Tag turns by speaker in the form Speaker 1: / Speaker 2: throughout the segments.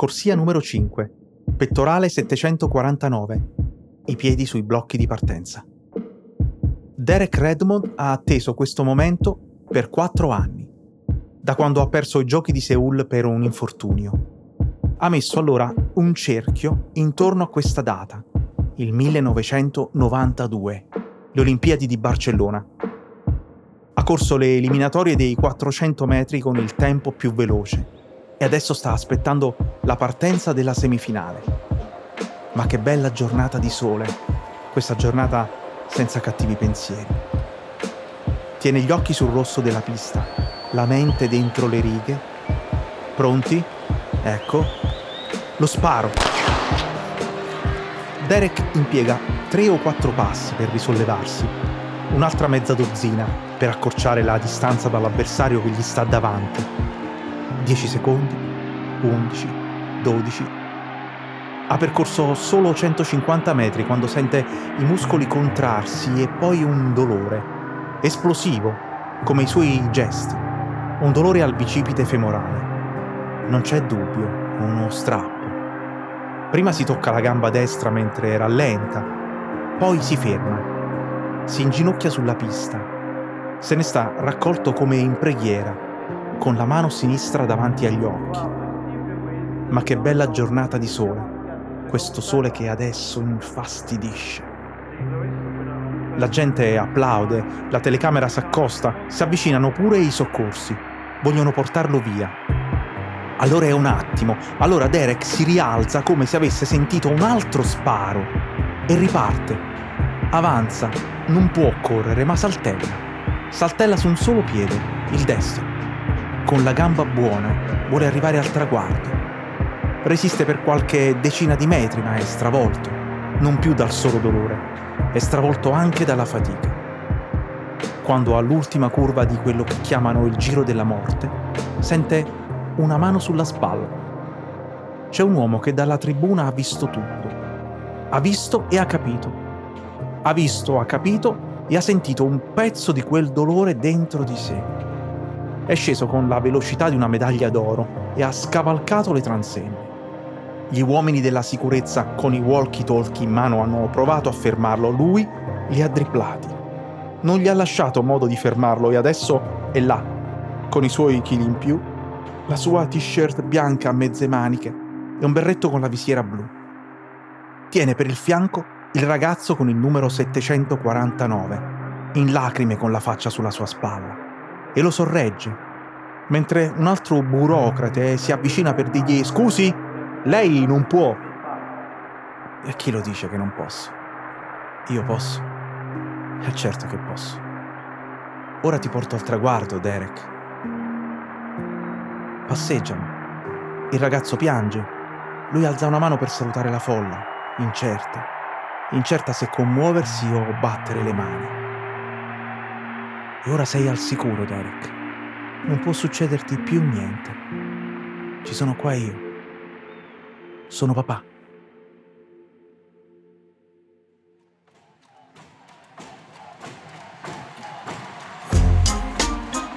Speaker 1: Corsia numero 5. Pettorale 749. I piedi sui blocchi di partenza. Derek Redmond ha atteso questo momento per quattro anni, da quando ha perso i giochi di Seoul per un infortunio. Ha messo allora un cerchio intorno a questa data, il 1992, le Olimpiadi di Barcellona. Ha corso le eliminatorie dei 400 metri con il tempo più veloce e adesso sta aspettando la partenza della semifinale. Ma che bella giornata di sole, questa giornata senza cattivi pensieri. Tiene gli occhi sul rosso della pista, la mente dentro le righe. Pronti? Ecco. Lo sparo. Derek impiega tre o quattro passi per risollevarsi, un'altra mezza dozzina per accorciare la distanza dall'avversario che gli sta davanti. 10 secondi, 11, 12. Ha percorso solo 150 metri quando sente i muscoli contrarsi e poi un dolore, esplosivo, come i suoi gesti, un dolore al bicipite femorale. Non c'è dubbio, uno strappo. Prima si tocca la gamba destra mentre rallenta, poi si ferma, si inginocchia sulla pista, se ne sta raccolto come in preghiera, con la mano sinistra davanti agli occhi. Ma che bella giornata di sole, questo sole che adesso infastidisce. La gente applaude, la telecamera si accosta, si avvicinano pure i soccorsi, vogliono portarlo via. Allora è un attimo, allora Derek si rialza come se avesse sentito un altro sparo e riparte. Avanza, non può correre, ma saltella. Saltella su un solo piede, il destro. Con la gamba buona vuole arrivare al traguardo. Resiste per qualche decina di metri, ma è stravolto, non più dal solo dolore, è stravolto anche dalla fatica. Quando all'ultima curva di quello che chiamano il giro della morte, sente una mano sulla spalla. C'è un uomo che dalla tribuna ha visto tutto. Ha visto e ha capito. Ha visto, ha capito e ha sentito un pezzo di quel dolore dentro di sé. È sceso con la velocità di una medaglia d'oro e ha scavalcato le transenne. Gli uomini della sicurezza con i walkie-talkie in mano hanno provato a fermarlo, lui li ha driplati. Non gli ha lasciato modo di fermarlo e adesso è là, con i suoi chili in più la sua t-shirt bianca a mezze maniche e un berretto con la visiera blu. Tiene per il fianco il ragazzo con il numero 749, in lacrime con la faccia sulla sua spalla, e lo sorregge, mentre un altro burocrate si avvicina per dirgli scusi, lei non può. E chi lo dice che non posso? Io posso. E certo che posso. Ora ti porto al traguardo, Derek passeggiano. Il ragazzo piange. Lui alza una mano per salutare la folla, incerta, incerta se commuoversi o battere le mani. E ora sei al sicuro, Derek. Non può succederti più niente. Ci sono qua io. Sono papà.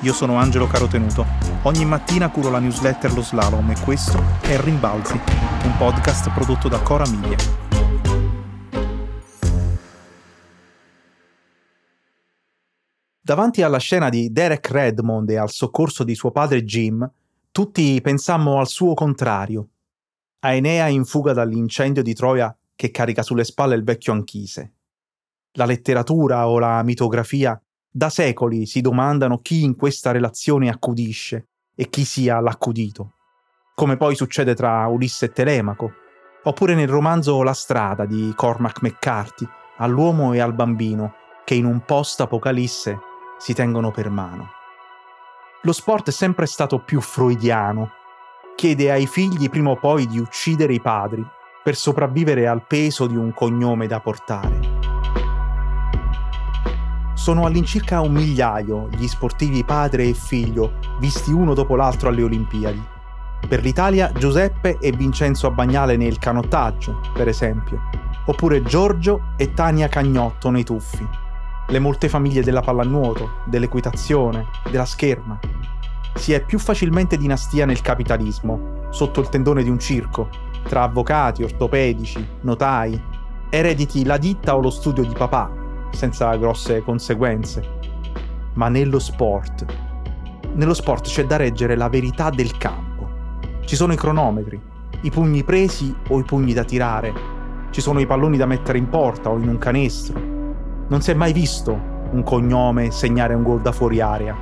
Speaker 1: Io sono Angelo Carotenuto. Ogni mattina curo la newsletter Lo Slalom e questo è Rimbalzi, un podcast prodotto da Cora Media. Davanti alla scena di Derek Redmond e al soccorso di suo padre Jim, tutti pensammo al suo contrario. A Enea in fuga dall'incendio di Troia che carica sulle spalle il vecchio Anchise. La letteratura o la mitografia da secoli si domandano chi in questa relazione accudisce e chi sia l'accudito. come poi succede tra Ulisse e Telemaco, oppure nel romanzo La strada di Cormac McCarthy, all'uomo e al bambino, che in un post-apocalisse si tengono per mano. Lo sport è sempre stato più freudiano. Chiede ai figli prima o poi di uccidere i padri per sopravvivere al peso di un cognome da portare. Sono all'incirca un migliaio gli sportivi padre e figlio, visti uno dopo l'altro alle Olimpiadi. Per l'Italia Giuseppe e Vincenzo Abbagnale nel canottaggio, per esempio, oppure Giorgio e Tania Cagnotto nei tuffi. Le molte famiglie della pallanuoto, dell'equitazione, della scherma. Si è più facilmente dinastia nel capitalismo, sotto il tendone di un circo, tra avvocati, ortopedici, notai, erediti la ditta o lo studio di papà, senza grosse conseguenze. Ma nello sport, nello sport c'è da reggere la verità del campo. Ci sono i cronometri, i pugni presi o i pugni da tirare, ci sono i palloni da mettere in porta o in un canestro. Non si è mai visto un cognome segnare un gol da fuori area.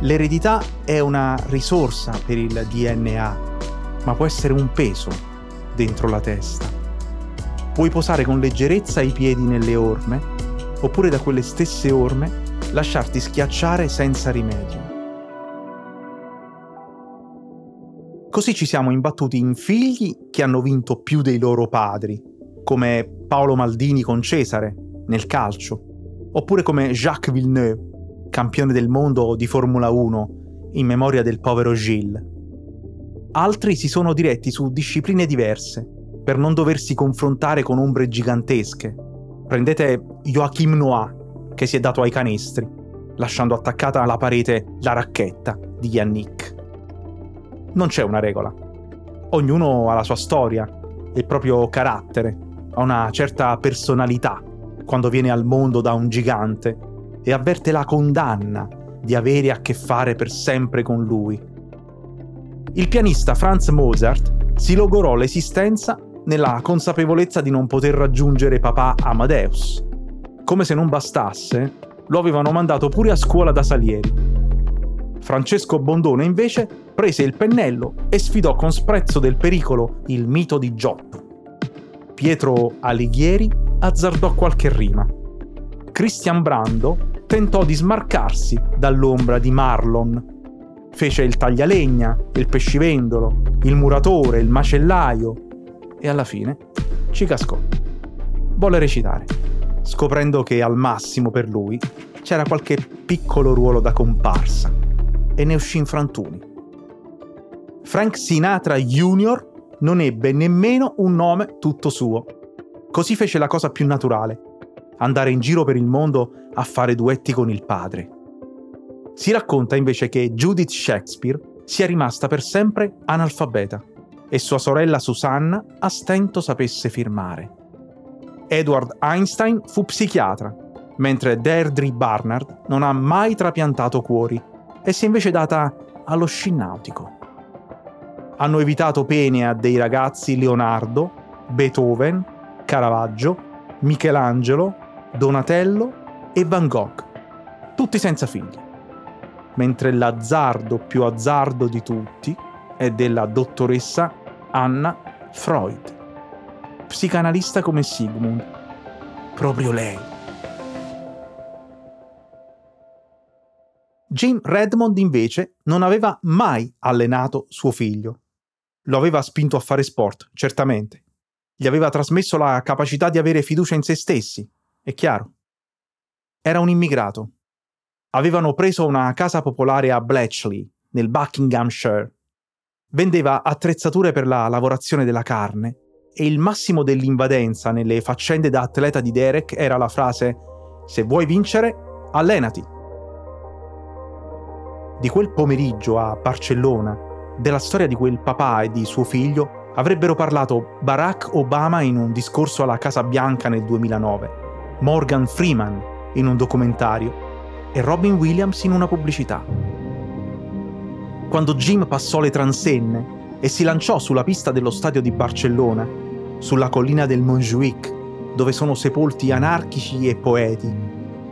Speaker 1: L'eredità è una risorsa per il DNA, ma può essere un peso dentro la testa. Puoi posare con leggerezza i piedi nelle orme, oppure da quelle stesse orme lasciarti schiacciare senza rimedio. Così ci siamo imbattuti in figli che hanno vinto più dei loro padri, come Paolo Maldini con Cesare, nel calcio, oppure come Jacques Villeneuve, campione del mondo di Formula 1, in memoria del povero Gilles. Altri si sono diretti su discipline diverse, per non doversi confrontare con ombre gigantesche. Prendete Joachim Noah, che si è dato ai canestri, lasciando attaccata alla parete la racchetta di Yannick non c'è una regola. Ognuno ha la sua storia, il proprio carattere, ha una certa personalità quando viene al mondo da un gigante e avverte la condanna di avere a che fare per sempre con lui. Il pianista Franz Mozart si logorò l'esistenza nella consapevolezza di non poter raggiungere papà Amadeus. Come se non bastasse, lo avevano mandato pure a scuola da Salieri Francesco Bondone invece prese il pennello e sfidò con sprezzo del pericolo il mito di Giotto. Pietro Alighieri azzardò qualche rima. Christian Brando tentò di smarcarsi dall'ombra di Marlon. Fece il taglialegna, il pescivendolo, il muratore, il macellaio e alla fine ci cascò. Volle recitare, scoprendo che al massimo per lui c'era qualche piccolo ruolo da comparsa e ne uscì in frantumi. Frank Sinatra Jr. non ebbe nemmeno un nome tutto suo. Così fece la cosa più naturale, andare in giro per il mondo a fare duetti con il padre. Si racconta invece che Judith Shakespeare sia rimasta per sempre analfabeta e sua sorella Susanna a stento sapesse firmare. Edward Einstein fu psichiatra, mentre Deirdre Barnard non ha mai trapiantato cuori e si è invece data allo sci nautico. Hanno evitato pene a dei ragazzi Leonardo, Beethoven, Caravaggio, Michelangelo, Donatello e Van Gogh, tutti senza figli. Mentre l'azzardo più azzardo di tutti è della dottoressa Anna Freud, psicanalista come Sigmund. Proprio lei. Jim Redmond invece non aveva mai allenato suo figlio. Lo aveva spinto a fare sport, certamente. Gli aveva trasmesso la capacità di avere fiducia in se stessi, è chiaro. Era un immigrato. Avevano preso una casa popolare a Bletchley, nel Buckinghamshire. Vendeva attrezzature per la lavorazione della carne e il massimo dell'invadenza nelle faccende da atleta di Derek era la frase Se vuoi vincere, allenati di quel pomeriggio a Barcellona, della storia di quel papà e di suo figlio, avrebbero parlato Barack Obama in un discorso alla Casa Bianca nel 2009, Morgan Freeman in un documentario e Robin Williams in una pubblicità. Quando Jim passò le transenne e si lanciò sulla pista dello stadio di Barcellona, sulla collina del Montjuic, dove sono sepolti anarchici e poeti,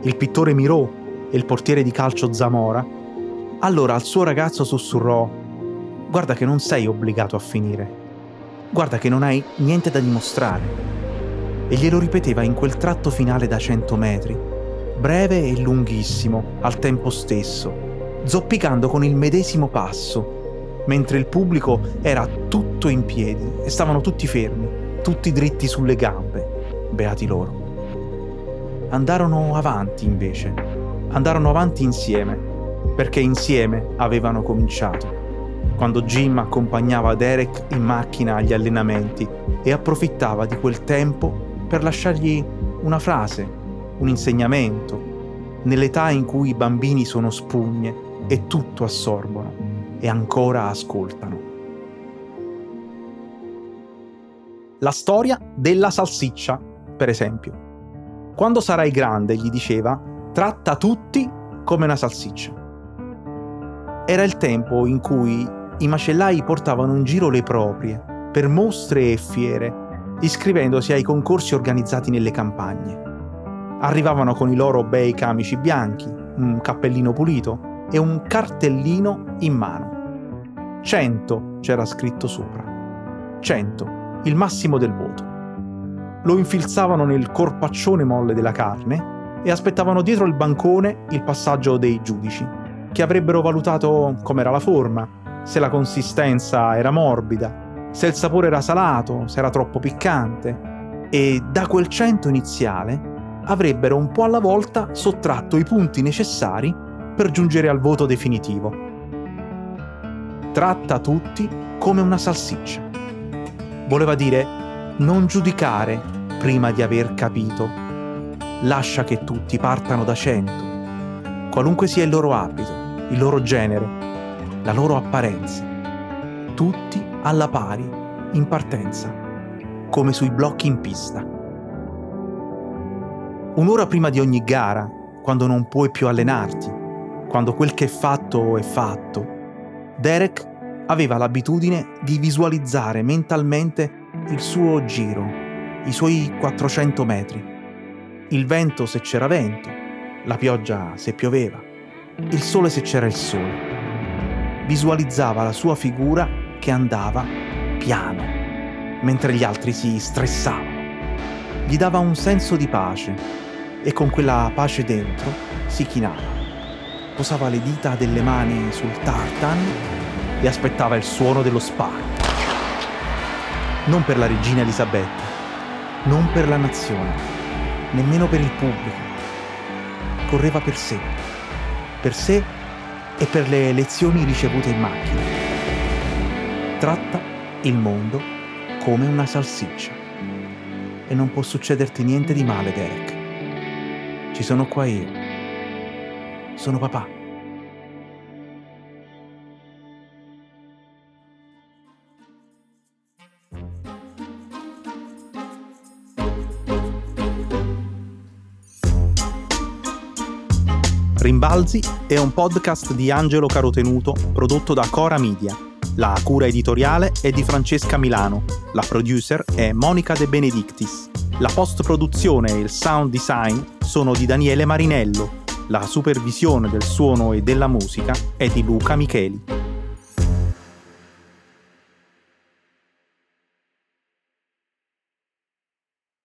Speaker 1: il pittore Miró e il portiere di calcio Zamora, allora al suo ragazzo sussurrò guarda che non sei obbligato a finire. Guarda che non hai niente da dimostrare. E glielo ripeteva in quel tratto finale da 100 metri, breve e lunghissimo al tempo stesso, zoppicando con il medesimo passo, mentre il pubblico era tutto in piedi e stavano tutti fermi, tutti dritti sulle gambe, beati loro. Andarono avanti invece, andarono avanti insieme, perché insieme avevano cominciato quando Jim accompagnava Derek in macchina agli allenamenti e approfittava di quel tempo per lasciargli una frase, un insegnamento, nell'età in cui i bambini sono spugne e tutto assorbono e ancora ascoltano. La storia della salsiccia, per esempio. Quando sarai grande, gli diceva, tratta tutti come una salsiccia. Era il tempo in cui i macellai portavano in giro le proprie, per mostre e fiere, iscrivendosi ai concorsi organizzati nelle campagne. Arrivavano con i loro bei camici bianchi, un cappellino pulito e un cartellino in mano. 100 c'era scritto sopra. 100, il massimo del voto. Lo infilzavano nel corpaccione molle della carne e aspettavano dietro il bancone il passaggio dei giudici, che avrebbero valutato com'era la forma, se la consistenza era morbida, se il sapore era salato, se era troppo piccante e da quel cento iniziale avrebbero un po' alla volta sottratto i punti necessari per giungere al voto definitivo. Tratta tutti come una salsiccia. Voleva dire non giudicare prima di aver capito. Lascia che tutti partano da cento, qualunque sia il loro abito, il loro genere, la loro apparenza, tutti alla pari, in partenza, come sui blocchi in pista. Un'ora prima di ogni gara, quando non puoi più allenarti, quando quel che è fatto è fatto, Derek aveva l'abitudine di visualizzare mentalmente il suo giro, i suoi 400 metri, il vento se c'era vento, la pioggia se pioveva, il sole se c'era il sole visualizzava la sua figura che andava piano, mentre gli altri si stressavano. Gli dava un senso di pace e con quella pace dentro si chinava. Posava le dita delle mani sul tartan e aspettava il suono dello sparo. Non per la regina Elisabetta, non per la nazione, nemmeno per il pubblico. Correva per sé, per sé e per le lezioni ricevute in macchina. Tratta il mondo come una salsiccia. E non può succederti niente di male, Derek. Ci sono qua io. Sono papà. Rimbalzi è un podcast di Angelo Carotenuto prodotto da Cora Media. La cura editoriale è di Francesca Milano, la producer è Monica De Benedictis. La post-produzione e il sound design sono di Daniele Marinello. La supervisione del suono e della musica è di Luca Micheli.